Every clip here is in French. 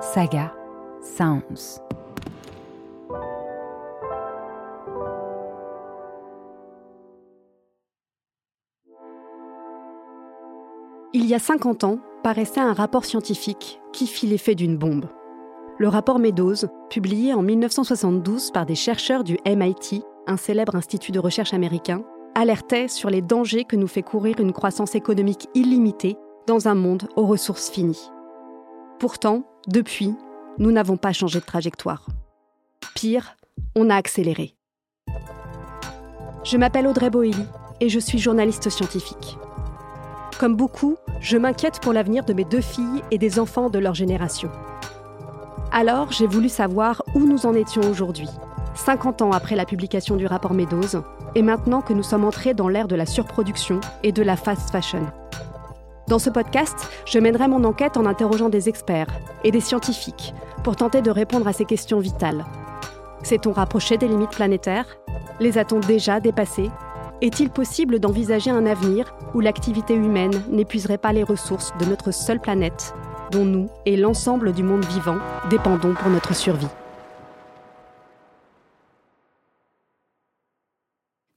Saga Sounds. Il y a 50 ans, paraissait un rapport scientifique qui fit l'effet d'une bombe. Le rapport Meadows, publié en 1972 par des chercheurs du MIT, un célèbre institut de recherche américain, alertait sur les dangers que nous fait courir une croissance économique illimitée dans un monde aux ressources finies. Pourtant, depuis, nous n'avons pas changé de trajectoire. Pire, on a accéléré. Je m'appelle Audrey Boelly et je suis journaliste scientifique. Comme beaucoup, je m'inquiète pour l'avenir de mes deux filles et des enfants de leur génération. Alors, j'ai voulu savoir où nous en étions aujourd'hui, 50 ans après la publication du rapport Meadows, et maintenant que nous sommes entrés dans l'ère de la surproduction et de la fast fashion. Dans ce podcast, je mènerai mon enquête en interrogeant des experts et des scientifiques pour tenter de répondre à ces questions vitales. S'est-on rapproché des limites planétaires? Les a-t-on déjà dépassées? Est-il possible d'envisager un avenir où l'activité humaine n'épuiserait pas les ressources de notre seule planète, dont nous et l'ensemble du monde vivant dépendons pour notre survie?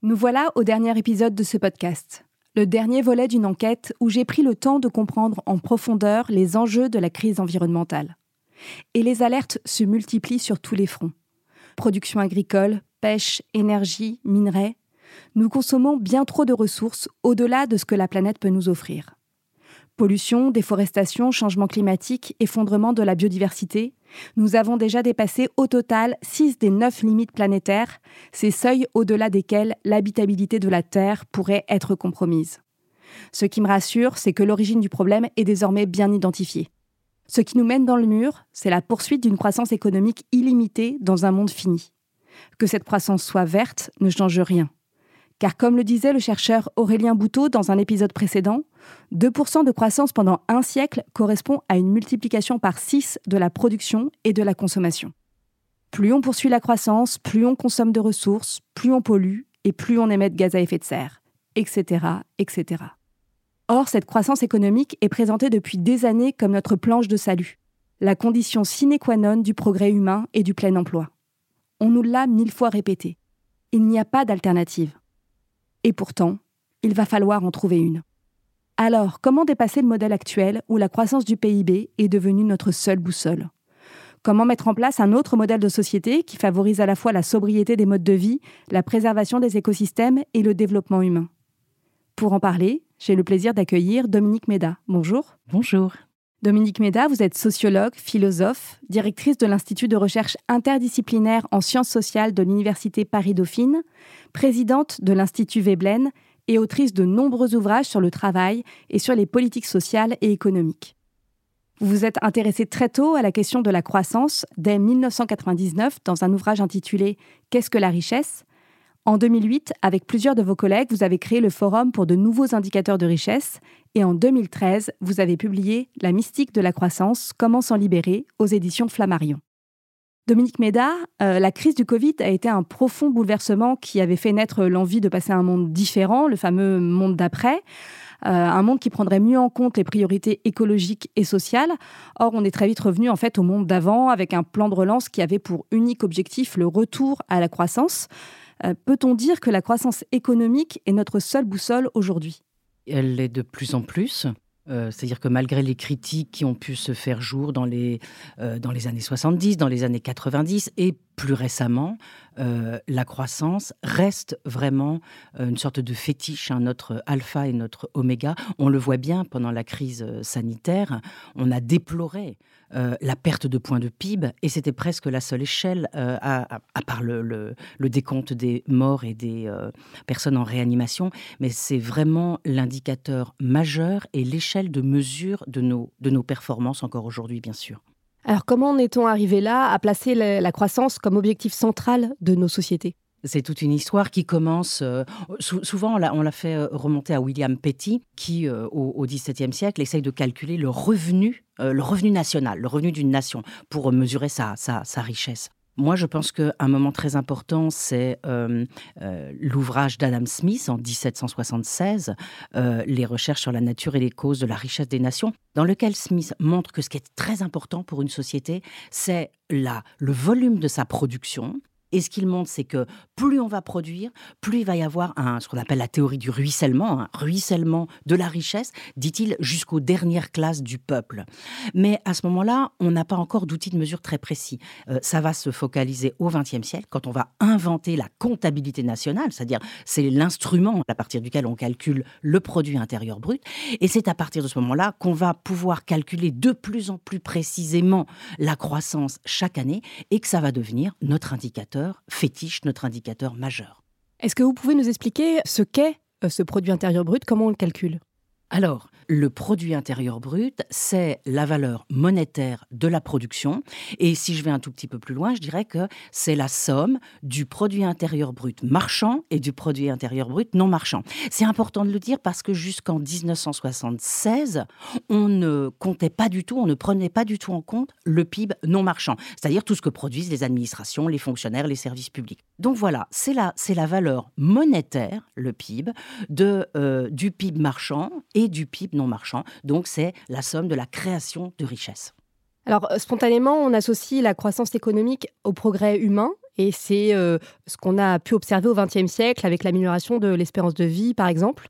Nous voilà au dernier épisode de ce podcast, le dernier volet d'une enquête où j'ai pris le temps de comprendre en profondeur les enjeux de la crise environnementale. Et les alertes se multiplient sur tous les fronts. Production agricole, pêche, énergie, minerais. Nous consommons bien trop de ressources au-delà de ce que la planète peut nous offrir. Pollution, déforestation, changement climatique, effondrement de la biodiversité, nous avons déjà dépassé au total 6 des 9 limites planétaires, ces seuils au-delà desquels l'habitabilité de la Terre pourrait être compromise. Ce qui me rassure, c'est que l'origine du problème est désormais bien identifiée. Ce qui nous mène dans le mur, c'est la poursuite d'une croissance économique illimitée dans un monde fini. Que cette croissance soit verte ne change rien. Car comme le disait le chercheur Aurélien Bouteau dans un épisode précédent, 2% de croissance pendant un siècle correspond à une multiplication par 6 de la production et de la consommation. Plus on poursuit la croissance, plus on consomme de ressources, plus on pollue et plus on émet de gaz à effet de serre, etc., etc. Or, cette croissance économique est présentée depuis des années comme notre planche de salut, la condition sine qua non du progrès humain et du plein emploi. On nous l'a mille fois répété. Il n'y a pas d'alternative. Et pourtant, il va falloir en trouver une. Alors, comment dépasser le modèle actuel où la croissance du PIB est devenue notre seule boussole? Comment mettre en place un autre modèle de société qui favorise à la fois la sobriété des modes de vie, la préservation des écosystèmes et le développement humain? Pour en parler, j'ai le plaisir d'accueillir Dominique Méda. Bonjour. Bonjour. Dominique Méda, vous êtes sociologue, philosophe, directrice de l'Institut de recherche interdisciplinaire en sciences sociales de l'Université Paris-Dauphine, présidente de l'Institut Veblen et autrice de nombreux ouvrages sur le travail et sur les politiques sociales et économiques. Vous vous êtes intéressée très tôt à la question de la croissance dès 1999 dans un ouvrage intitulé Qu'est-ce que la richesse? En 2008, avec plusieurs de vos collègues, vous avez créé le Forum pour de nouveaux indicateurs de richesse et en 2013, vous avez publié La mystique de la croissance, comment s'en libérer aux éditions Flammarion. Dominique Méda, euh, la crise du Covid a été un profond bouleversement qui avait fait naître l'envie de passer à un monde différent, le fameux monde d'après. Euh, un monde qui prendrait mieux en compte les priorités écologiques et sociales. Or, on est très vite revenu en fait au monde d'avant avec un plan de relance qui avait pour unique objectif le retour à la croissance. Euh, peut-on dire que la croissance économique est notre seule boussole aujourd'hui? Elle l'est de plus en plus. Euh, c'est-à-dire que malgré les critiques qui ont pu se faire jour dans les, euh, dans les années 70, dans les années 90 et plus récemment, la croissance reste vraiment une sorte de fétiche, hein, notre alpha et notre oméga. On le voit bien pendant la crise sanitaire, on a déploré euh, la perte de points de PIB, et c'était presque la seule échelle, euh, à, part le, décompte des morts et des euh, personnes en réanimation, mais c'est vraiment l'indicateur majeur et l'échelle de mesure de nos, de nos performances encore aujourd'hui, bien sûr. Alors comment en est-on arrivé là à placer la croissance comme objectif central de nos sociétés? C'est toute une histoire qui commence. Euh, souvent, on l'a fait euh, remonter à William Petty, qui, euh, au XVIIe siècle, essaye de calculer le revenu, le revenu national, le revenu d'une nation, pour mesurer sa, richesse. Moi, je pense qu'un moment très important, c'est l'ouvrage d'Adam Smith en 1776, euh, Les recherches sur la nature et les causes de la richesse des nations, dans lequel Smith montre que ce qui est très important pour une société, c'est le volume de sa production, et ce qu'il montre, c'est que plus on va produire, plus il va y avoir un, ce qu'on appelle la théorie du ruissellement, un ruissellement de la richesse, dit-il, jusqu'aux dernières classes du peuple. Mais à ce moment-là, on n'a pas encore d'outils de mesure très précis. Euh, ça va se focaliser au XXe siècle, quand on va inventer la comptabilité nationale, c'est-à-dire c'est l'instrument à partir duquel on calcule le produit intérieur brut. Et c'est à partir de ce moment-là qu'on va pouvoir calculer de plus en plus précisément la croissance chaque année et que ça va devenir notre indicateur fétiche, notre indicateur majeur. Est-ce que vous pouvez nous expliquer ce qu'est euh, ce produit intérieur brut, comment on le calcule? Alors, le produit intérieur brut, c'est la valeur monétaire de la production. Et si je vais un tout petit peu plus loin, je dirais que c'est la somme du produit intérieur brut marchand et du produit intérieur brut non marchand. C'est important de le dire parce que jusqu'en 1976, on ne comptait pas du tout, on ne prenait pas du tout en compte le PIB non marchand, c'est-à-dire tout ce que produisent les administrations, les fonctionnaires, les services publics. Donc voilà, c'est la, c'est la valeur monétaire, le PIB, de, euh, du PIB marchand et du PIB non marchand. Donc c'est la somme de la création de richesse. Alors euh, spontanément, on associe la croissance économique au progrès humain. Et c'est euh, ce qu'on a pu observer au XXe siècle avec l'amélioration de l'espérance de vie, par exemple.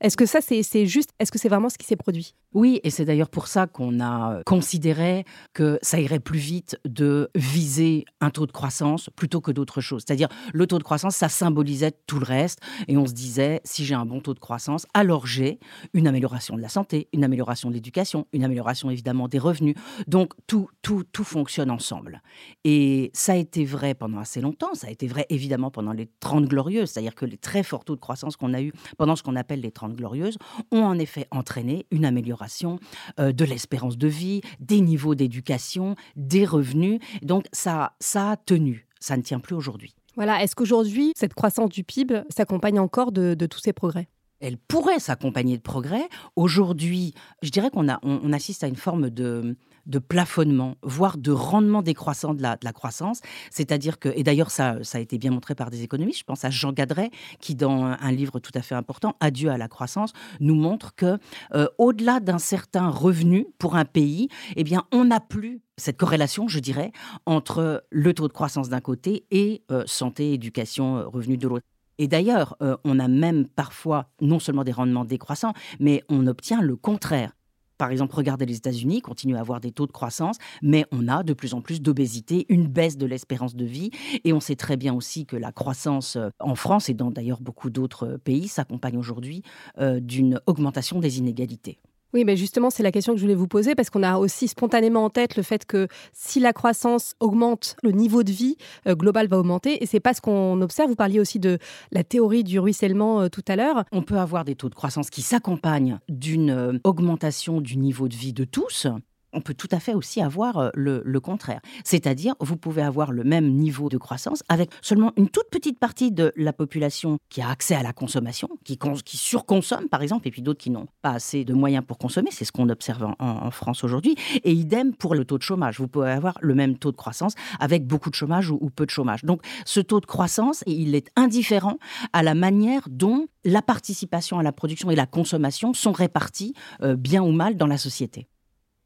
Est-ce que ça, c'est juste, est-ce que c'est vraiment ce qui s'est produit? Oui, et c'est d'ailleurs pour ça qu'on a considéré que ça irait plus vite de viser un taux de croissance plutôt que d'autres choses. C'est-à-dire, le taux de croissance, ça symbolisait tout le reste, et on se disait, si j'ai un bon taux de croissance, alors j'ai une amélioration de la santé, une amélioration de l'éducation, une amélioration évidemment des revenus. Donc, tout, tout, tout fonctionne ensemble. Et ça a été vrai pendant assez longtemps, ça a été vrai évidemment pendant les 30 glorieuses, c'est-à-dire que les très forts taux de croissance qu'on a eu pendant ce qu'on appelle les 30 glorieuses ont en effet entraîné une amélioration euh, de l'espérance de vie, des niveaux d'éducation, des revenus. Donc ça, ça a tenu, ça ne tient plus aujourd'hui. Voilà, est-ce qu'aujourd'hui, cette croissance du PIB s'accompagne encore de, tous ces progrès? Elle pourrait s'accompagner de progrès. Aujourd'hui, je dirais qu'on on assiste à une forme de, de plafonnement, voire de rendement décroissant de la, croissance. C'est-à-dire que, et d'ailleurs ça, ça a été bien montré par des économistes, je pense à Jean Gadret, qui dans un livre tout à fait important, Adieu à la croissance, nous montre que euh, au-delà d'un certain revenu pour un pays, eh bien, on n'a plus cette corrélation, je dirais, entre le taux de croissance d'un côté et euh, santé, éducation, euh, revenus de l'autre. Et d'ailleurs, on a même parfois non seulement des rendements décroissants, mais on obtient le contraire. Par exemple, regardez les États-Unis, continuent à avoir des taux de croissance, mais on a de plus en plus d'obésité, une baisse de l'espérance de vie. Et on sait très bien aussi que la croissance euh, en France et dans d'ailleurs beaucoup d'autres pays s'accompagne aujourd'hui euh, d'une augmentation des inégalités. Oui, mais justement, c'est la question que je voulais vous poser parce qu'on a aussi spontanément en tête le fait que si la croissance augmente, le niveau de vie euh, global va augmenter. Et c'est pas ce qu'on observe. Vous parliez aussi de la théorie du ruissellement euh, tout à l'heure. On peut avoir des taux de croissance qui s'accompagnent d'une euh, augmentation du niveau de vie de tous on peut tout à fait aussi avoir le, contraire. C'est-à-dire, vous pouvez avoir le même niveau de croissance avec seulement une toute petite partie de la population qui a accès à la consommation, qui, qui surconsomme par exemple, et puis d'autres qui n'ont pas assez de moyens pour consommer. C'est ce qu'on observe en, France aujourd'hui. Et idem pour le taux de chômage. Vous pouvez avoir le même taux de croissance avec beaucoup de chômage ou, peu de chômage. Donc, ce taux de croissance, il est indifférent à la manière dont la participation à la production et la consommation sont réparties, euh, bien ou mal, dans la société.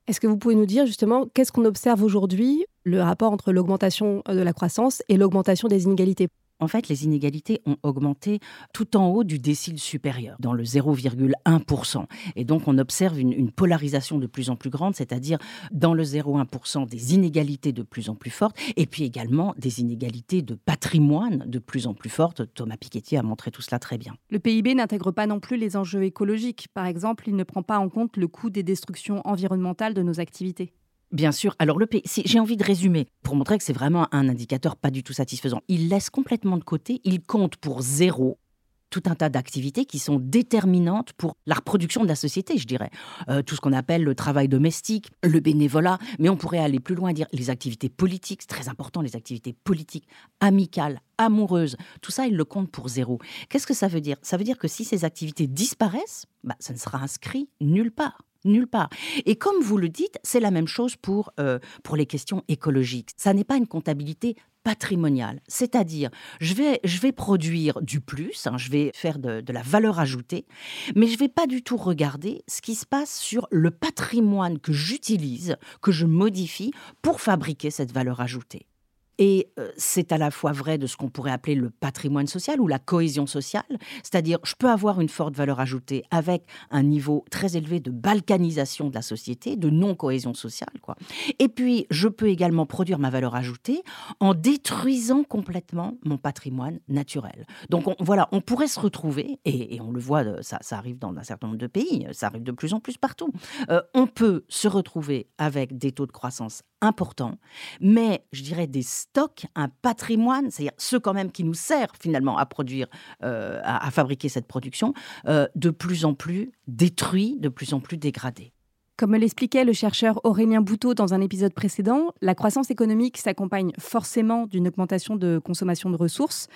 Est-ce que vous pouvez nous dire justement qu'est-ce qu'on observe aujourd'hui, le rapport entre l'augmentation de la croissance et l'augmentation des inégalités? En fait, les inégalités ont augmenté tout en haut du décile supérieur, dans le 0,1%. Et donc, on observe une, polarisation de plus en plus grande, c'est-à-dire dans le 0,1% des inégalités de plus en plus fortes, et puis également des inégalités de patrimoine de plus en plus fortes. Thomas Piketty a montré tout cela très bien. Le PIB n'intègre pas non plus les enjeux écologiques. Par exemple, il ne prend pas en compte le coût des destructions environnementales de nos activités. Bien sûr. Alors le j'ai envie de résumer pour montrer que c'est vraiment un indicateur pas du tout satisfaisant. Il laisse complètement de côté, il compte pour zéro tout un tas d'activités qui sont déterminantes pour la reproduction de la société, je dirais. Euh, tout ce qu'on appelle le travail domestique, le bénévolat, mais on pourrait aller plus loin et dire les activités politiques, c'est très important, les activités politiques, amicales, amoureuses, tout ça, il le compte pour zéro. Qu'est-ce que ça veut dire? Ça veut dire que si ces activités disparaissent, bah, ça ne sera inscrit nulle part Nulle part. Et comme vous le dites, c'est la même chose pour, euh, pour les questions écologiques. Ça n'est pas une comptabilité patrimoniale, c'est-à-dire je vais, je vais produire du plus, hein, je vais faire de, de, la valeur ajoutée, mais je vais pas du tout regarder ce qui se passe sur le patrimoine que j'utilise, que je modifie pour fabriquer cette valeur ajoutée. Et euh, c'est à la fois vrai de ce qu'on pourrait appeler le patrimoine social ou la cohésion sociale, c'est-à-dire je peux avoir une forte valeur ajoutée avec un niveau très élevé de balkanisation de la société, de non-cohésion sociale. Quoi. Et puis, je peux également produire ma valeur ajoutée en détruisant complètement mon patrimoine naturel. Donc voilà, on pourrait se retrouver, et, on le voit, euh, ça, arrive dans un certain nombre de pays, ça arrive de plus en plus partout, euh, on peut se retrouver avec des taux de croissance importants, mais je dirais des stock, un patrimoine, c'est-à-dire ce quand même qui nous sert finalement à produire, euh, à, fabriquer cette production, euh, de plus en plus détruit, de plus en plus dégradé. Comme l'expliquait le chercheur Aurélien Bouteau dans un épisode précédent, la croissance économique s'accompagne forcément d'une augmentation de consommation de ressources.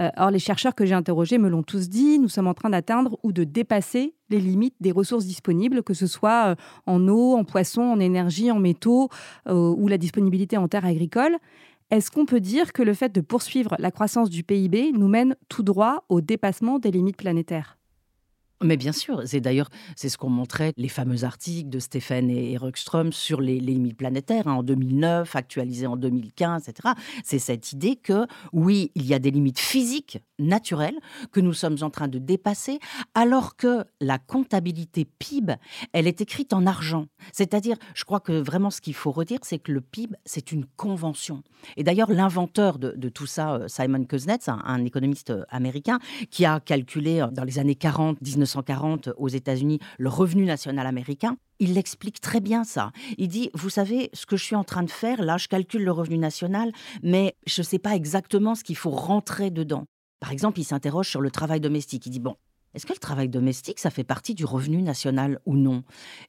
Euh, or, les chercheurs que j'ai interrogés me l'ont tous dit, nous sommes en train d'atteindre ou de dépasser les limites des ressources disponibles, que ce soit en eau, en poissons, en énergie, en métaux ou la disponibilité en terres agricoles. Est-ce qu'on peut dire que le fait de poursuivre la croissance du PIB nous mène tout droit au dépassement des limites planétaires? Mais bien sûr, c'est d'ailleurs c'est ce qu'ont montré les fameux articles de Stéphane et Ruckström sur les, limites planétaires hein, en 2009, actualisés en 2015, etc. C'est cette idée que oui, il y a des limites physiques, naturelles, que nous sommes en train de dépasser, alors que la comptabilité PIB, elle est écrite en argent. C'est-à-dire, je crois que vraiment ce qu'il faut redire, c'est que le PIB, c'est une convention. Et d'ailleurs, l'inventeur de, tout ça, euh, Simon Kuznets, un, un économiste euh, américain, qui a calculé euh, dans les années 40, 19 1940 aux États-Unis le revenu national américain, il explique très bien ça. Il dit, vous savez, ce que je suis en train de faire, là, je calcule le revenu national, mais je ne sais pas exactement ce qu'il faut rentrer dedans. Par exemple, il s'interroge sur le travail domestique. Il dit, bon, est-ce que le travail domestique, ça fait partie du revenu national ou non?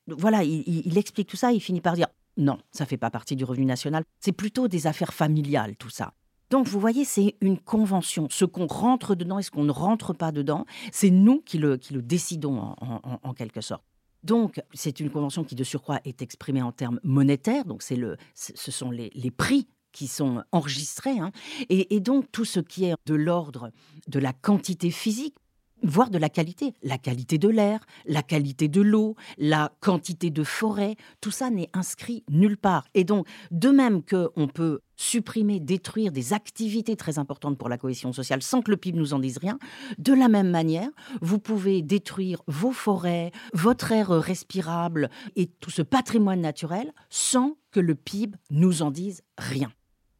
Voilà, il, il, explique tout ça, il finit par dire, non, ça fait pas partie du revenu national, c'est plutôt des affaires familiales, tout ça. Donc, vous voyez, c'est une convention. Ce qu'on rentre dedans et ce qu'on ne rentre pas dedans, c'est nous qui le, qui le décidons en, quelque sorte. Donc, c'est une convention qui, de surcroît, est exprimée en termes monétaires. Donc, c'est le, ce sont les, les prix qui sont enregistrés. Hein. Et, et, donc, tout ce qui est de l'ordre de la quantité physique, voire de la qualité. La qualité de l'air, la qualité de l'eau, la quantité de forêt, tout ça n'est inscrit nulle part. Et donc, de même qu'on peut supprimer, détruire des activités très importantes pour la cohésion sociale sans que le PIB nous en dise rien, de la même manière, vous pouvez détruire vos forêts, votre air respirable et tout ce patrimoine naturel sans que le PIB nous en dise rien.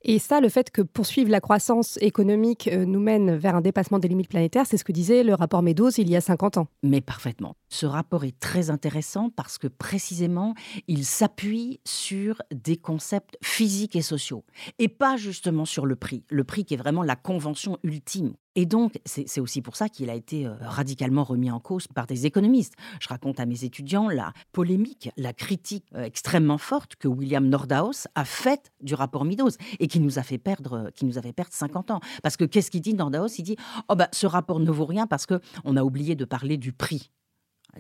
Et ça, le fait que poursuivre la croissance économique euh, nous mène vers un dépassement des limites planétaires, c'est ce que disait le rapport Meadows il y a 50 ans. Mais parfaitement. Ce rapport est très intéressant parce que précisément, il s'appuie sur des concepts physiques et sociaux et pas justement sur le prix. Le prix qui est vraiment la convention ultime. Et donc, c'est aussi pour ça qu'il a été euh, radicalement remis en cause par des économistes. Je raconte à mes étudiants la polémique, la critique euh, extrêmement forte que William Nordhaus a faite du rapport Meadows et qui nous a fait perdre, qui nous avait perdre 50 ans. Parce que qu'est-ce qu'il dit Nordhaus? Il dit oh bah ce rapport ne vaut rien parce que on a oublié de parler du prix.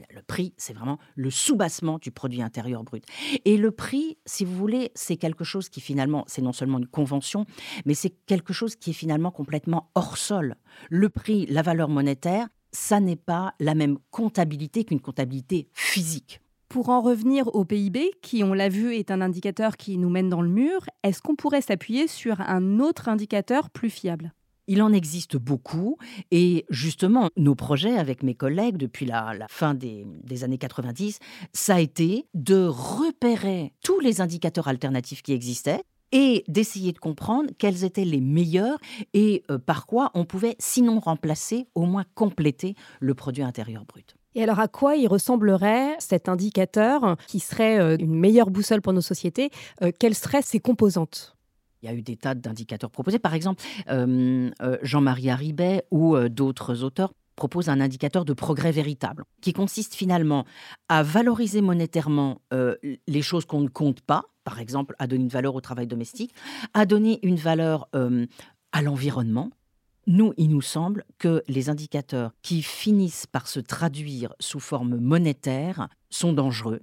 Le prix, c'est vraiment le soubassement du produit intérieur brut. Et le prix, si vous voulez, c'est quelque chose qui finalement, c'est non seulement une convention, mais c'est quelque chose qui est finalement complètement hors sol. Le prix, la valeur monétaire, ça n'est pas la même comptabilité qu'une comptabilité physique. Pour en revenir au PIB, qui, on l'a vu, est un indicateur qui nous mène dans le mur, est-ce qu'on pourrait s'appuyer sur un autre indicateur plus fiable? Il en existe beaucoup et justement, nos projets avec mes collègues depuis la, fin des, années 90, ça a été de repérer tous les indicateurs alternatifs qui existaient et d'essayer de comprendre quels étaient les meilleurs et euh, par quoi on pouvait, sinon remplacer, au moins compléter le produit intérieur brut. Et alors à quoi il ressemblerait cet indicateur qui serait euh, une meilleure boussole pour nos sociétés? Euh, Quelles seraient ses composantes? Il y a eu des tas d'indicateurs proposés. Par exemple, euh, euh, Jean-Marie Haribet ou euh, d'autres auteurs proposent un indicateur de progrès véritable, qui consiste finalement à valoriser monétairement les choses qu'on ne compte pas, par exemple à donner une valeur au travail domestique, à donner une valeur à l'environnement. Nous, il nous semble que les indicateurs qui finissent par se traduire sous forme monétaire sont dangereux.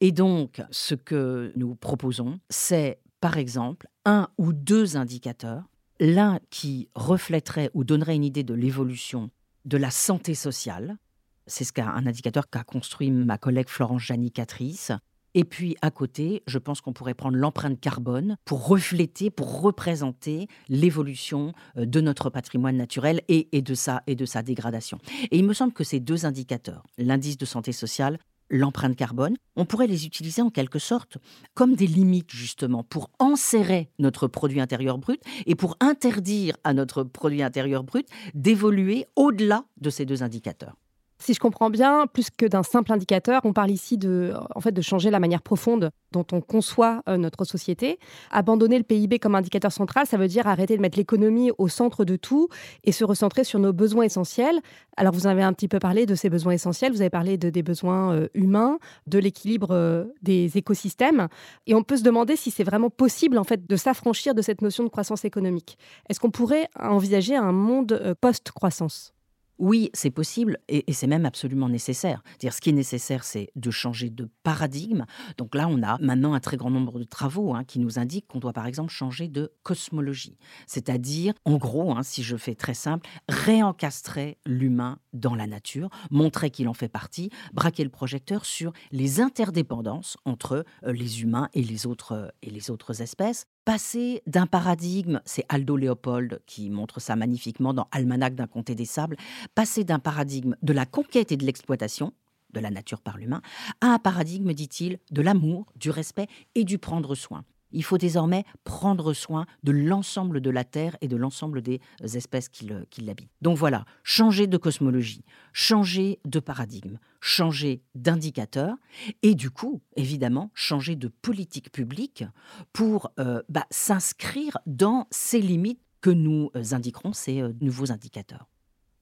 Et donc, ce que nous proposons, c'est par exemple un ou deux indicateurs, l'un qui reflèterait ou donnerait une idée de l'évolution de la santé sociale. C'est ce qu'un indicateur qu'a construit ma collègue Florence Janicatrice. Et puis à côté, je pense qu'on pourrait prendre l'empreinte carbone pour refléter, pour représenter l'évolution euh, de notre patrimoine naturel et, de sa, et de sa dégradation. Et il me semble que ces deux indicateurs, l'indice de santé sociale l'empreinte carbone, on pourrait les utiliser en quelque sorte comme des limites justement pour enserrer notre produit intérieur brut et pour interdire à notre produit intérieur brut d'évoluer au-delà de ces deux indicateurs. Si je comprends bien, plus que d'un simple indicateur, on parle ici de, en fait, de changer la manière profonde dont on conçoit euh, notre société. Abandonner le PIB comme indicateur central, ça veut dire arrêter de mettre l'économie au centre de tout et se recentrer sur nos besoins essentiels. Alors, vous avez un petit peu parlé de ces besoins essentiels, vous avez parlé de, des besoins euh, humains, de l'équilibre euh, des écosystèmes. Et on peut se demander si c'est vraiment possible, en fait, de s'affranchir de cette notion de croissance économique. Est-ce qu'on pourrait envisager un monde post-croissance? Oui, c'est possible et, c'est même absolument nécessaire. Dire, ce qui est nécessaire, c'est de changer de paradigme. Donc là, on a maintenant un très grand nombre de travaux hein, qui nous indiquent qu'on doit par exemple changer de cosmologie. C'est-à-dire, en gros, hein, si je fais très simple, réencastrer l'humain dans la nature, montrer qu'il en fait partie, braquer le projecteur sur les interdépendances entre euh, les humains et les autres, et les autres espèces, passer d'un paradigme, c'est Aldo Léopold qui montre ça magnifiquement dans Almanach d'un comté des sables, passer d'un paradigme de la conquête et de l'exploitation de la nature par l'humain à un paradigme, dit-il, de l'amour, du respect et du prendre soin. Il faut désormais prendre soin de l'ensemble de la Terre et de l'ensemble des espèces qui l'habitent. Donc voilà, changer de cosmologie, changer de paradigme, changer d'indicateur et du coup, évidemment, changer de politique publique pour euh, bah, s'inscrire dans ces limites que nous indiquerons ces euh, nouveaux indicateurs.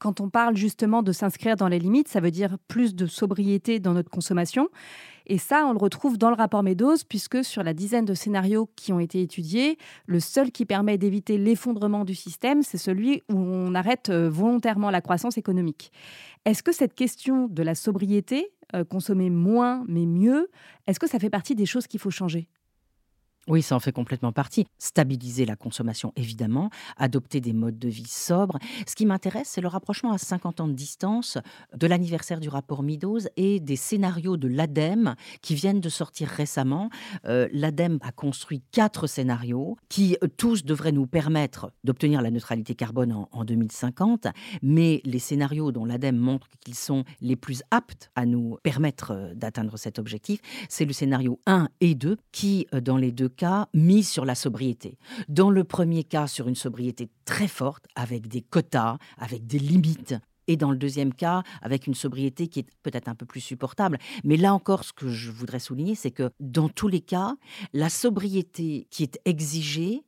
Quand on parle justement de s'inscrire dans les limites, ça veut dire plus de sobriété dans notre consommation. Et ça, on le retrouve dans le rapport Meadows, puisque sur la dizaine de scénarios qui ont été étudiés, le seul qui permet d'éviter l'effondrement du système, c'est celui où on arrête euh, volontairement la croissance économique. Est-ce que cette question de la sobriété, euh, consommer moins mais mieux, est-ce que ça fait partie des choses qu'il faut changer? Oui, ça en fait complètement partie. Stabiliser la consommation, évidemment, adopter des modes de vie sobres. Ce qui m'intéresse, c'est le rapprochement à 50 ans de distance de l'anniversaire du rapport Meadows et des scénarios de l'ADEME qui viennent de sortir récemment. Euh, L'ADEME a construit quatre scénarios qui euh, tous devraient nous permettre d'obtenir la neutralité carbone en, en 2050, mais les scénarios dont l'ADEME montre qu'ils sont les plus aptes à nous permettre euh, d'atteindre cet objectif, c'est le scénario 1 et 2 qui, dans les deux mise sur la sobriété. Dans le premier cas, sur une sobriété très forte, avec des quotas, avec des limites. Et dans le deuxième cas, avec une sobriété qui est peut-être un peu plus supportable. Mais là encore, ce que je voudrais souligner, c'est que dans tous les cas, la sobriété qui est exigée,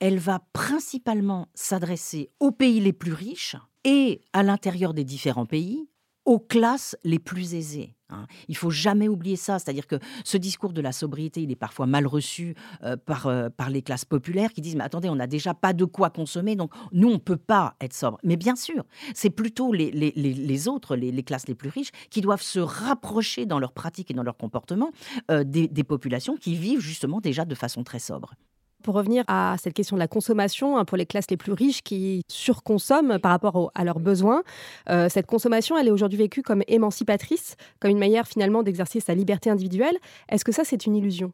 elle va principalement s'adresser aux pays les plus riches et à l'intérieur des différents pays, aux classes les plus aisées. Hein. Il faut jamais oublier ça, c'est-à-dire que ce discours de la sobriété, il est parfois mal reçu euh, par, euh, par les classes populaires qui disent mais attendez, on n'a déjà pas de quoi consommer, donc nous on peut pas être sobre. Mais bien sûr, c'est plutôt les, les, les, autres, les, classes les plus riches, qui doivent se rapprocher dans leur pratique et dans leur comportement euh, des, des populations qui vivent justement déjà de façon très sobre. Pour revenir à cette question de la consommation, hein, pour les classes les plus riches qui surconsomment par rapport à leurs besoins, euh, cette consommation, elle est aujourd'hui vécue comme émancipatrice, comme une manière finalement d'exercer sa liberté individuelle. Est-ce que ça, c'est une illusion?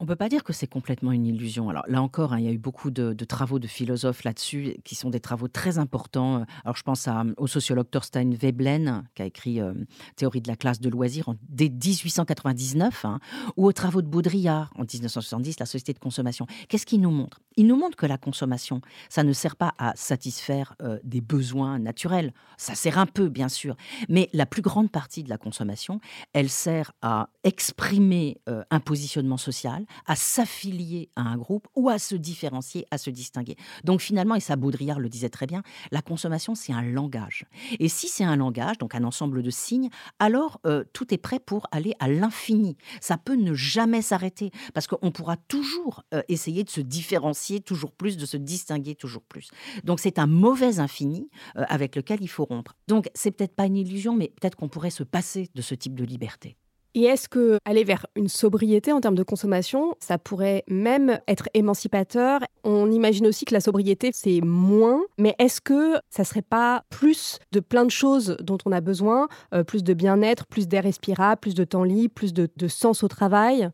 On ne peut pas dire que c'est complètement une illusion. Alors là encore, hein, il y a eu beaucoup de, travaux de philosophes là-dessus, qui sont des travaux très importants. Alors je pense au sociologue Thorstein Veblen, qui a écrit euh, Théorie de la classe de loisirs en, dès 1899, hein, ou aux travaux de Baudrillard en 1970, La société de consommation. Qu'est-ce qu'il nous montre? Il nous montre que la consommation, ça ne sert pas à satisfaire euh, des besoins naturels. Ça sert un peu, bien sûr, mais la plus grande partie de la consommation, elle sert à exprimer euh, un positionnement social à s'affilier à un groupe ou à se différencier, à se distinguer. Donc finalement, et ça Baudrillard le disait très bien, la consommation, c'est un langage. Et si c'est un langage, donc un ensemble de signes, alors euh, tout est prêt pour aller à l'infini. Ça peut ne jamais s'arrêter parce qu'on pourra toujours euh, essayer de se différencier toujours plus, de se distinguer toujours plus. Donc c'est un mauvais infini euh, avec lequel il faut rompre. Donc c'est peut-être pas une illusion, mais peut-être qu'on pourrait se passer de ce type de liberté. Et est-ce que aller vers une sobriété en termes de consommation, ça pourrait même être émancipateur? On imagine aussi que la sobriété, c'est moins, mais est-ce que ça serait pas plus de plein de choses dont on a besoin, euh, plus de bien-être, plus d'air respirable, plus de temps libre, plus de, sens au travail?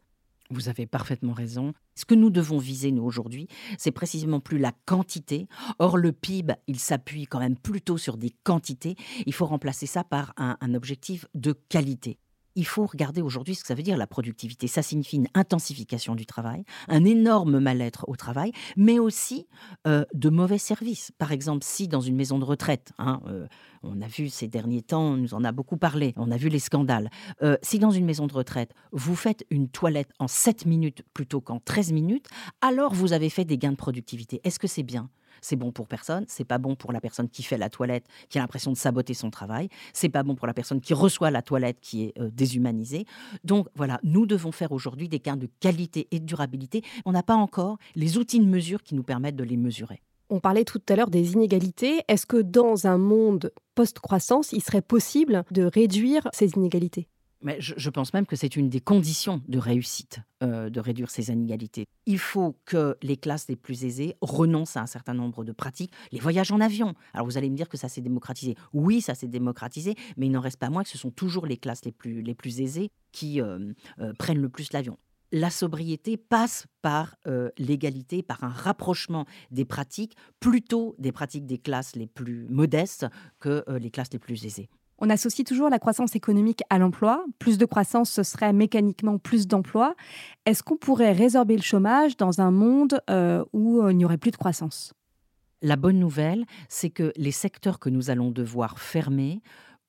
Vous avez parfaitement raison. Ce que nous devons viser, nous, aujourd'hui, c'est précisément plus la quantité. Or, le PIB, il s'appuie quand même plutôt sur des quantités. Il faut remplacer ça par un objectif de qualité il faut regarder aujourd'hui ce que ça veut dire la productivité. Ça signifie une intensification du travail, un énorme mal-être au travail, mais aussi euh, de mauvais services. Par exemple, si dans une maison de retraite, hein, euh, on a vu ces derniers temps, on nous en a beaucoup parlé, on a vu les scandales, euh, si dans une maison de retraite, vous faites une toilette en 7 minutes plutôt qu'en 13 minutes, alors vous avez fait des gains de productivité. Est-ce que c'est bien? C'est bon pour personne, c'est pas bon pour la personne qui fait la toilette, qui a l'impression de saboter son travail, c'est pas bon pour la personne qui reçoit la toilette, qui est euh, déshumanisée. Donc voilà, nous devons faire aujourd'hui des gains de qualité et de durabilité. On n'a pas encore les outils de mesure qui nous permettent de les mesurer. On parlait tout à l'heure des inégalités. Est-ce que dans un monde post-croissance, il serait possible de réduire ces inégalités? Mais je, pense même que c'est une des conditions de réussite, euh, de réduire ces inégalités. Il faut que les classes les plus aisées renoncent à un certain nombre de pratiques. Les voyages en avion. Alors vous allez me dire que ça s'est démocratisé. Oui, ça s'est démocratisé, mais il n'en reste pas moins que ce sont toujours les classes les plus, les plus aisées qui euh, euh, prennent le plus l'avion. La sobriété passe par l'égalité, par un rapprochement des pratiques, plutôt des pratiques des classes les plus modestes que les classes les plus aisées. On associe toujours la croissance économique à l'emploi. Plus de croissance, ce serait mécaniquement plus d'emplois. Est-ce qu'on pourrait résorber le chômage dans un monde euh, où euh, il n'y aurait plus de croissance? La bonne nouvelle, c'est que les secteurs que nous allons devoir fermer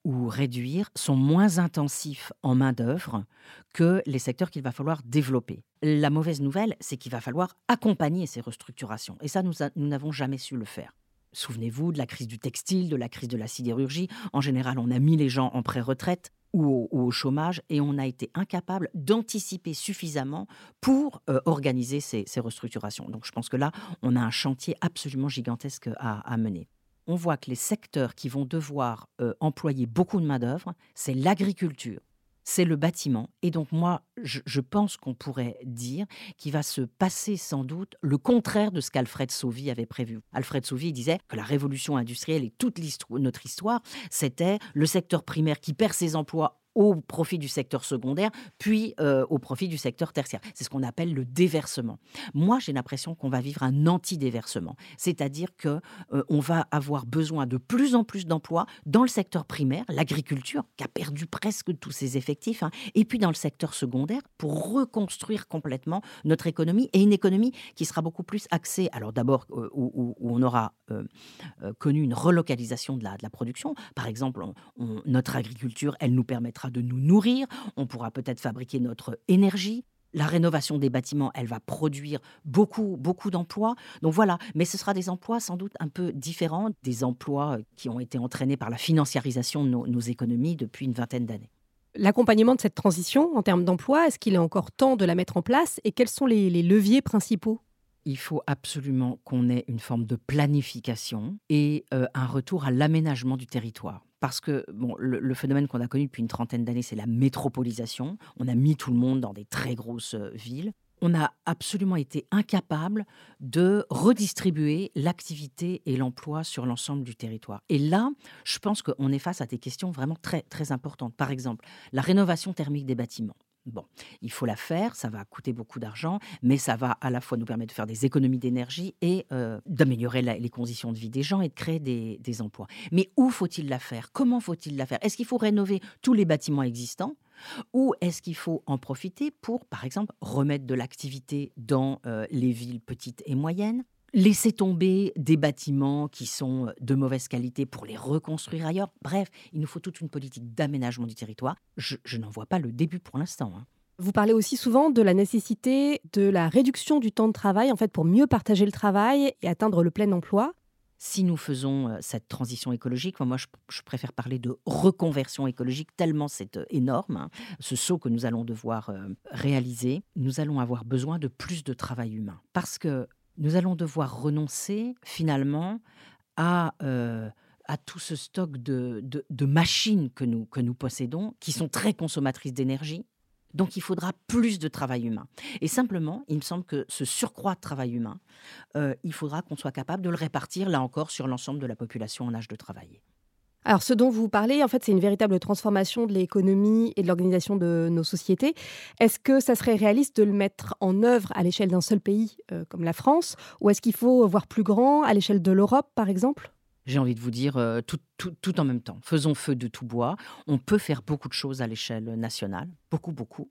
ou réduire sont moins intensifs en main-d'œuvre que les secteurs qu'il va falloir développer. La mauvaise nouvelle, c'est qu'il va falloir accompagner ces restructurations. Et ça, nous n'avons jamais su le faire. Souvenez-vous de la crise du textile, de la crise de la sidérurgie. En général, on a mis les gens en pré-retraite ou au, chômage et on a été incapable d'anticiper suffisamment pour euh, organiser ces, restructurations. Donc je pense que là, on a un chantier absolument gigantesque à, mener. On voit que les secteurs qui vont devoir euh, employer beaucoup de main-d'œuvre, c'est l'agriculture, c'est le bâtiment. Et donc moi, je, pense qu'on pourrait dire qu'il va se passer sans doute le contraire de ce qu'Alfred Sauvy avait prévu. Alfred Sauvy disait que la révolution industrielle et toute notre histoire, c'était le secteur primaire qui perd ses emplois au profit du secteur secondaire, puis euh, au profit du secteur tertiaire. C'est ce qu'on appelle le déversement. Moi, j'ai l'impression qu'on va vivre un anti-déversement, c'est-à-dire que euh, on va avoir besoin de plus en plus d'emplois dans le secteur primaire, l'agriculture, qui a perdu presque tous ses effectifs, hein, et puis dans le secteur secondaire, pour reconstruire complètement notre économie, et une économie qui sera beaucoup plus axée, alors d'abord, euh, où, on aura connu une relocalisation de la production. Par exemple, notre agriculture, elle nous permettra de nous nourrir, on pourra peut-être fabriquer notre énergie. La rénovation des bâtiments, elle va produire beaucoup, beaucoup d'emplois. Donc voilà, mais ce sera des emplois sans doute un peu différents des emplois qui ont été entraînés par la financiarisation de nos, économies depuis une vingtaine d'années. L'accompagnement de cette transition en termes d'emploi, est-ce qu'il est encore temps de la mettre en place et quels sont les leviers principaux? Il faut absolument qu'on ait une forme de planification et euh, un retour à l'aménagement du territoire. Parce que bon, le, phénomène qu'on a connu depuis une trentaine d'années, c'est la métropolisation. On a mis tout le monde dans des très grosses euh, villes. On a absolument été incapable de redistribuer l'activité et l'emploi sur l'ensemble du territoire. Et là, je pense qu'on est face à des questions vraiment très, très importantes. Par exemple, la rénovation thermique des bâtiments. Bon, il faut la faire, ça va coûter beaucoup d'argent, mais ça va à la fois nous permettre de faire des économies d'énergie et euh, d'améliorer les conditions de vie des gens et de créer des, emplois. Mais où faut-il la faire? Comment faut-il la faire? Est-ce qu'il faut rénover tous les bâtiments existants? Ou est-ce qu'il faut en profiter pour, par exemple, remettre de l'activité dans euh, les villes petites et moyennes? Laisser tomber des bâtiments qui sont de mauvaise qualité pour les reconstruire ailleurs. Bref, il nous faut toute une politique d'aménagement du territoire. Je, n'en vois pas le début pour l'instant. Hein. Vous parlez aussi souvent de la nécessité de la réduction du temps de travail, en fait, pour mieux partager le travail et atteindre le plein emploi. Si nous faisons euh, cette transition écologique, moi je, préfère parler de reconversion écologique, tellement c'est euh, énorme, hein, ce saut que nous allons devoir euh, réaliser, nous allons avoir besoin de plus de travail humain. Parce que nous allons devoir renoncer finalement à à tout ce stock de, de, machines que nous, que nous possédons, qui sont très consommatrices d'énergie. Donc il faudra plus de travail humain. Et simplement, il me semble que ce surcroît de travail humain, euh, il faudra qu'on soit capable de le répartir, là encore, sur l'ensemble de la population en âge de travailler. Alors, ce dont vous parlez, en fait, c'est une véritable transformation de l'économie et de l'organisation de nos sociétés. Est-ce que ça serait réaliste de le mettre en œuvre à l'échelle d'un seul pays euh, comme la France? Ou est-ce qu'il faut voir plus grand à l'échelle de l'Europe, par exemple? J'ai envie de vous dire, euh, tout, en même temps. Faisons feu de tout bois. On peut faire beaucoup de choses à l'échelle nationale, beaucoup, beaucoup.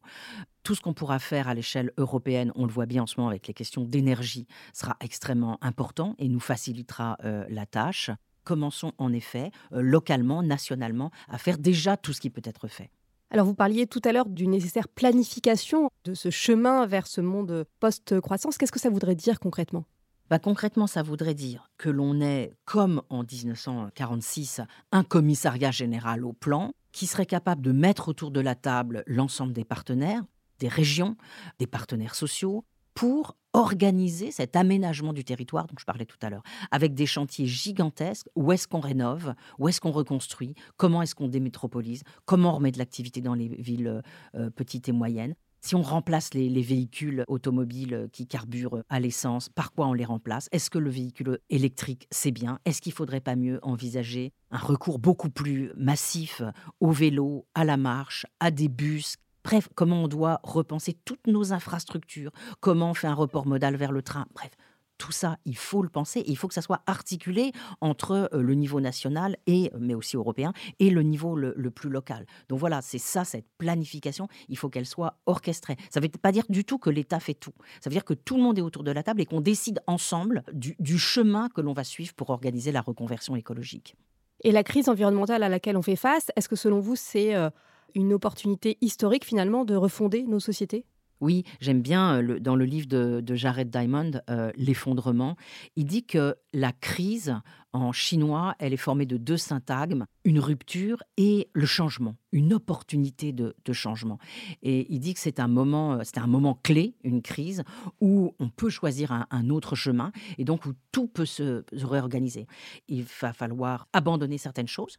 Tout ce qu'on pourra faire à l'échelle européenne, on le voit bien en ce moment avec les questions d'énergie, sera extrêmement important et nous facilitera euh, la tâche. Commençons en effet, euh, localement, nationalement, à faire déjà tout ce qui peut être fait. Alors vous parliez tout à l'heure d'une nécessaire planification de ce chemin vers ce monde post-croissance. Qu'est-ce que ça voudrait dire concrètement? Bah, concrètement, ça voudrait dire que l'on ait, comme en 1946, un commissariat général au plan qui serait capable de mettre autour de la table l'ensemble des partenaires, des régions, des partenaires sociaux, pour organiser cet aménagement du territoire dont je parlais tout à l'heure, avec des chantiers gigantesques. Où est-ce qu'on rénove? Où est-ce qu'on reconstruit? Comment est-ce qu'on démétropolise? Comment on remet de l'activité dans les villes euh, petites et moyennes? Si on remplace les, véhicules automobiles qui carburent à l'essence, par quoi on les remplace? Est-ce que le véhicule électrique, c'est bien? Est-ce qu'il ne faudrait pas mieux envisager un recours beaucoup plus massif au vélo, à la marche, à des bus Bref, comment on doit repenser toutes nos infrastructures? Comment on fait un report modal vers le train? Bref, tout ça, il faut le penser il faut que ça soit articulé entre euh, le niveau national, et, mais aussi européen, et le niveau le, plus local. Donc voilà, c'est ça, cette planification, il faut qu'elle soit orchestrée. Ça ne veut pas dire du tout que l'État fait tout. Ça veut dire que tout le monde est autour de la table et qu'on décide ensemble du, chemin que l'on va suivre pour organiser la reconversion écologique. Et la crise environnementale à laquelle on fait face, est-ce que selon vous, c'est euh, une opportunité historique finalement de refonder nos sociétés? Oui, j'aime bien euh, dans le livre de, Jared Diamond, euh, L'effondrement. Il dit que la crise en chinois, elle est formée de deux syntagmes, une rupture et le changement, une opportunité de, changement. Et il dit que c'est un moment, euh, c'est un moment clé, une crise, où on peut choisir un, autre chemin et donc où tout peut se réorganiser. Il va falloir abandonner certaines choses,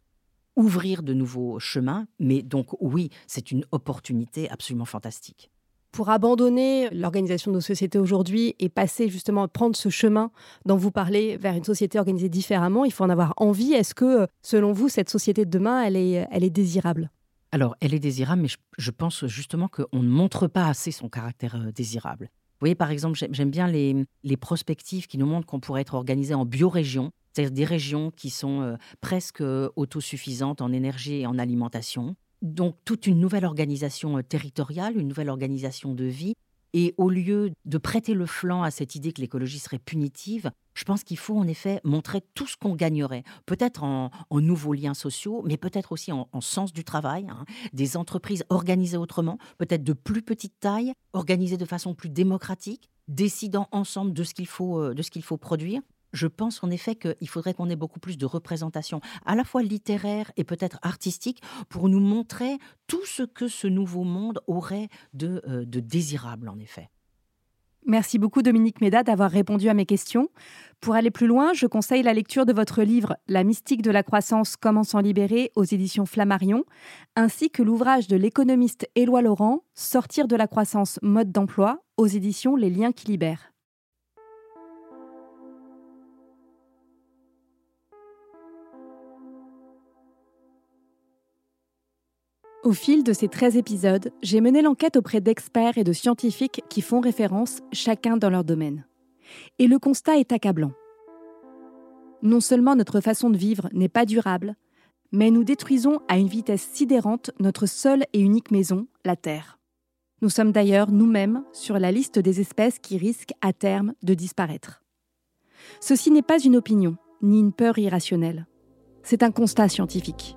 ouvrir de nouveaux chemins, mais donc oui, c'est une opportunité absolument fantastique pour abandonner l'organisation de nos sociétés aujourd'hui et passer justement prendre ce chemin dont vous parlez vers une société organisée différemment, il faut en avoir envie. Est-ce que, selon vous, cette société de demain, elle est, elle est désirable? Alors, elle est désirable, mais je, pense justement qu'on ne montre pas assez son caractère euh, désirable. Vous voyez, par exemple, j'aime bien les, les, prospectives qui nous montrent qu'on pourrait être organisé en biorégion, c'est-à-dire des régions qui sont euh, presque euh, autosuffisantes en énergie et en alimentation, donc toute une nouvelle organisation euh, territoriale, une nouvelle organisation de vie. Et au lieu de prêter le flanc à cette idée que l'écologie serait punitive, je pense qu'il faut en effet montrer tout ce qu'on gagnerait, peut-être en, nouveaux liens sociaux, mais peut-être aussi en, sens du travail, hein. des entreprises organisées autrement, peut-être de plus petite taille, organisées de façon plus démocratique, décidant ensemble de ce qu'il faut, euh, de ce qu'il faut produire je pense en effet qu'il faudrait qu'on ait beaucoup plus de représentation, à la fois littéraire et peut-être artistique, pour nous montrer tout ce que ce nouveau monde aurait de, euh, désirable, en effet. Merci beaucoup Dominique Méda d'avoir répondu à mes questions. Pour aller plus loin, je conseille la lecture de votre livre La mystique de la croissance, comment s'en libérer aux éditions Flammarion, ainsi que l'ouvrage de l'économiste Éloi Laurent, Sortir de la croissance, mode d'emploi, aux éditions Les liens qui libèrent. Au fil de ces 13 épisodes, j'ai mené l'enquête auprès d'experts et de scientifiques qui font référence chacun dans leur domaine. Et le constat est accablant. Non seulement notre façon de vivre n'est pas durable, mais nous détruisons à une vitesse sidérante notre seule et unique maison, la Terre. Nous sommes d'ailleurs nous-mêmes sur la liste des espèces qui risquent à terme de disparaître. Ceci n'est pas une opinion, ni une peur irrationnelle. C'est un constat scientifique.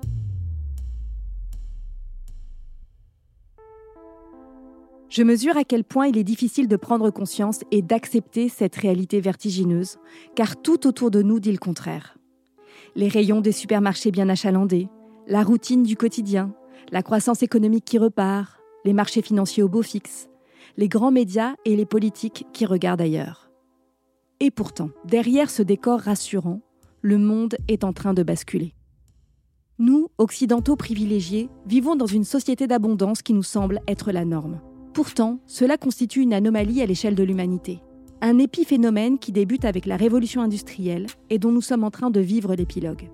Je mesure à quel point il est difficile de prendre conscience et d'accepter cette réalité vertigineuse, car tout autour de nous dit le contraire. Les rayons des supermarchés bien achalandés, la routine du quotidien, la croissance économique qui repart, les marchés financiers au beau fixe, les grands médias et les politiques qui regardent ailleurs. Et pourtant, derrière ce décor rassurant, le monde est en train de basculer. Nous, occidentaux privilégiés, vivons dans une société d'abondance qui nous semble être la norme. Pourtant, cela constitue une anomalie à l'échelle de l'humanité. Un épiphénomène qui débute avec la révolution industrielle et dont nous sommes en train de vivre l'épilogue.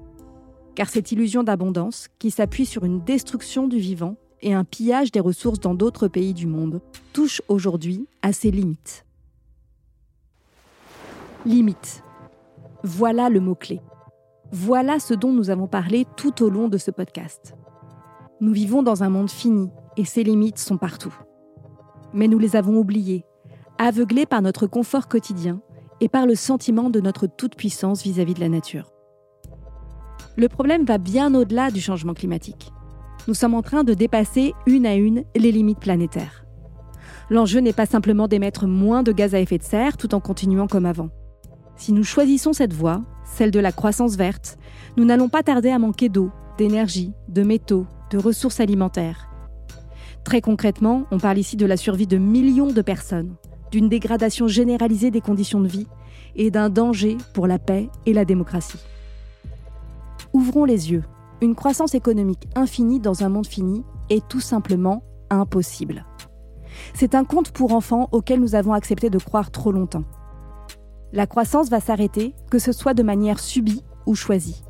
Car cette illusion d'abondance, qui s'appuie sur une destruction du vivant et un pillage des ressources dans d'autres pays du monde, touche aujourd'hui à ses limites. Limites. Voilà le mot-clé. Voilà ce dont nous avons parlé tout au long de ce podcast. Nous vivons dans un monde fini et ses limites sont partout mais nous les avons oubliés, aveuglés par notre confort quotidien et par le sentiment de notre toute-puissance vis-à-vis de la nature. Le problème va bien au-delà du changement climatique. Nous sommes en train de dépasser une à une les limites planétaires. L'enjeu n'est pas simplement d'émettre moins de gaz à effet de serre tout en continuant comme avant. Si nous choisissons cette voie, celle de la croissance verte, nous n'allons pas tarder à manquer d'eau, d'énergie, de métaux, de ressources alimentaires Très concrètement, on parle ici de la survie de millions de personnes, d'une dégradation généralisée des conditions de vie et d'un danger pour la paix et la démocratie. Ouvrons les yeux. Une croissance économique infinie dans un monde fini est tout simplement impossible. C'est un conte pour enfants auquel nous avons accepté de croire trop longtemps. La croissance va s'arrêter, que ce soit de manière subie ou choisie.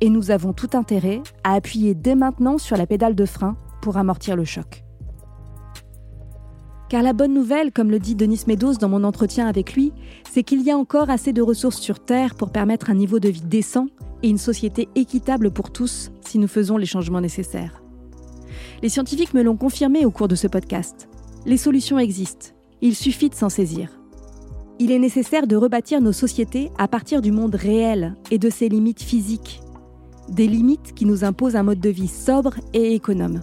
Et nous avons tout intérêt à appuyer dès maintenant sur la pédale de frein pour amortir le choc. Car la bonne nouvelle, comme le dit Denis Meadows dans mon entretien avec lui, c'est qu'il y a encore assez de ressources sur Terre pour permettre un niveau de vie décent et une société équitable pour tous si nous faisons les changements nécessaires. Les scientifiques me l'ont confirmé au cours de ce podcast. Les solutions existent, il suffit de s'en saisir. Il est nécessaire de rebâtir nos sociétés à partir du monde réel et de ses limites physiques. Des limites qui nous imposent un mode de vie sobre et économe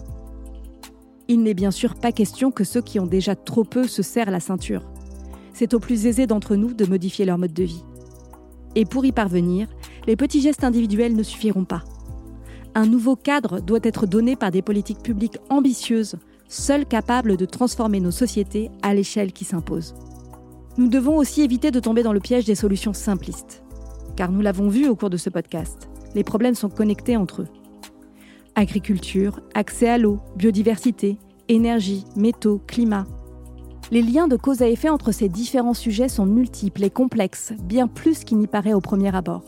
il n'est bien sûr pas question que ceux qui ont déjà trop peu se serrent la ceinture. C'est aux plus aisés d'entre nous de modifier leur mode de vie. Et pour y parvenir, les petits gestes individuels ne suffiront pas. Un nouveau cadre doit être donné par des politiques publiques ambitieuses, seules capables de transformer nos sociétés à l'échelle qui s'impose. Nous devons aussi éviter de tomber dans le piège des solutions simplistes. Car nous l'avons vu au cours de ce podcast, les problèmes sont connectés entre eux. Agriculture, accès à l'eau, biodiversité, énergie, métaux, climat. Les liens de cause à effet entre ces différents sujets sont multiples et complexes, bien plus qu'il n'y paraît au premier abord.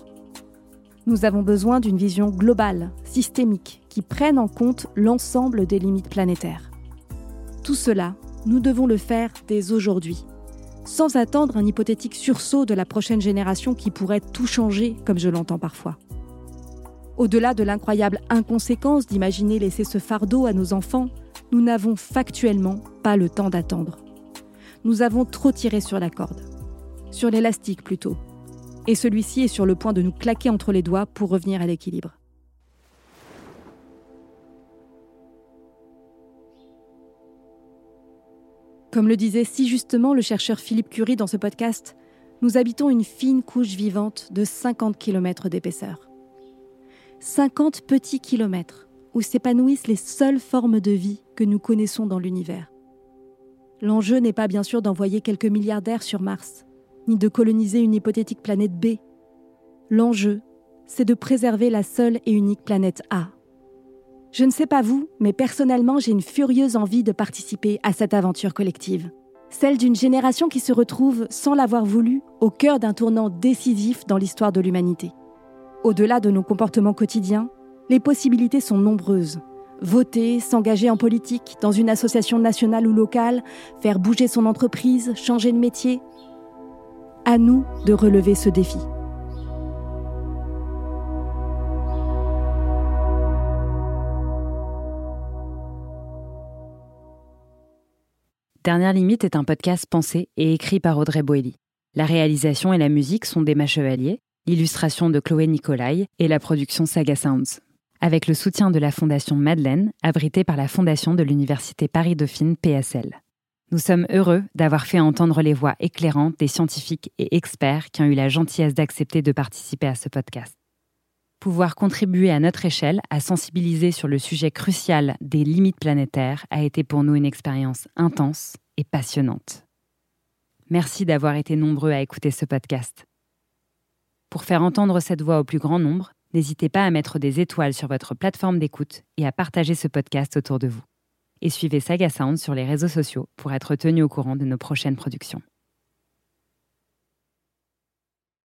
Nous avons besoin d'une vision globale, systémique, qui prenne en compte l'ensemble des limites planétaires. Tout cela, nous devons le faire dès aujourd'hui, sans attendre un hypothétique sursaut de la prochaine génération qui pourrait tout changer, comme je l'entends parfois. Au-delà de l'incroyable inconséquence d'imaginer laisser ce fardeau à nos enfants, nous n'avons factuellement pas le temps d'attendre. Nous avons trop tiré sur la corde. Sur l'élastique plutôt. Et celui-ci est sur le point de nous claquer entre les doigts pour revenir à l'équilibre. Comme le disait si justement le chercheur Philippe Curie dans ce podcast, nous habitons une fine couche vivante de 50 km d'épaisseur. 50 petits kilomètres où s'épanouissent les seules formes de vie que nous connaissons dans l'univers. L'enjeu n'est pas bien sûr d'envoyer quelques milliardaires sur Mars, ni de coloniser une hypothétique planète B. L'enjeu, c'est de préserver la seule et unique planète A. Je ne sais pas vous, mais personnellement j'ai une furieuse envie de participer à cette aventure collective. Celle d'une génération qui se retrouve, sans l'avoir voulu, au cœur d'un tournant décisif dans l'histoire de l'humanité. Au-delà de nos comportements quotidiens, les possibilités sont nombreuses. Voter, s'engager en politique, dans une association nationale ou locale, faire bouger son entreprise, changer de métier. À nous de relever ce défi. Dernière Limite est un podcast pensé et écrit par Audrey Boelly. La réalisation et la musique sont d'Emma Chevalier, l'illustration de Chloé Nicolai et la production Saga Sounds. Avec le soutien de la Fondation Madeleine, abritée par la Fondation de l'Université Paris-Dauphine PSL. Nous sommes heureux d'avoir fait entendre les voix éclairantes des scientifiques et experts qui ont eu la gentillesse d'accepter de participer à ce podcast. Pouvoir contribuer à notre échelle à sensibiliser sur le sujet crucial des limites planétaires a été pour nous une expérience intense et passionnante. Merci d'avoir été nombreux à écouter ce podcast. Pour faire entendre cette voix au plus grand nombre, n'hésitez pas à mettre des étoiles sur votre plateforme d'écoute et à partager ce podcast autour de vous et suivez Saga Sound sur les réseaux sociaux pour être tenu au courant de nos prochaines productions.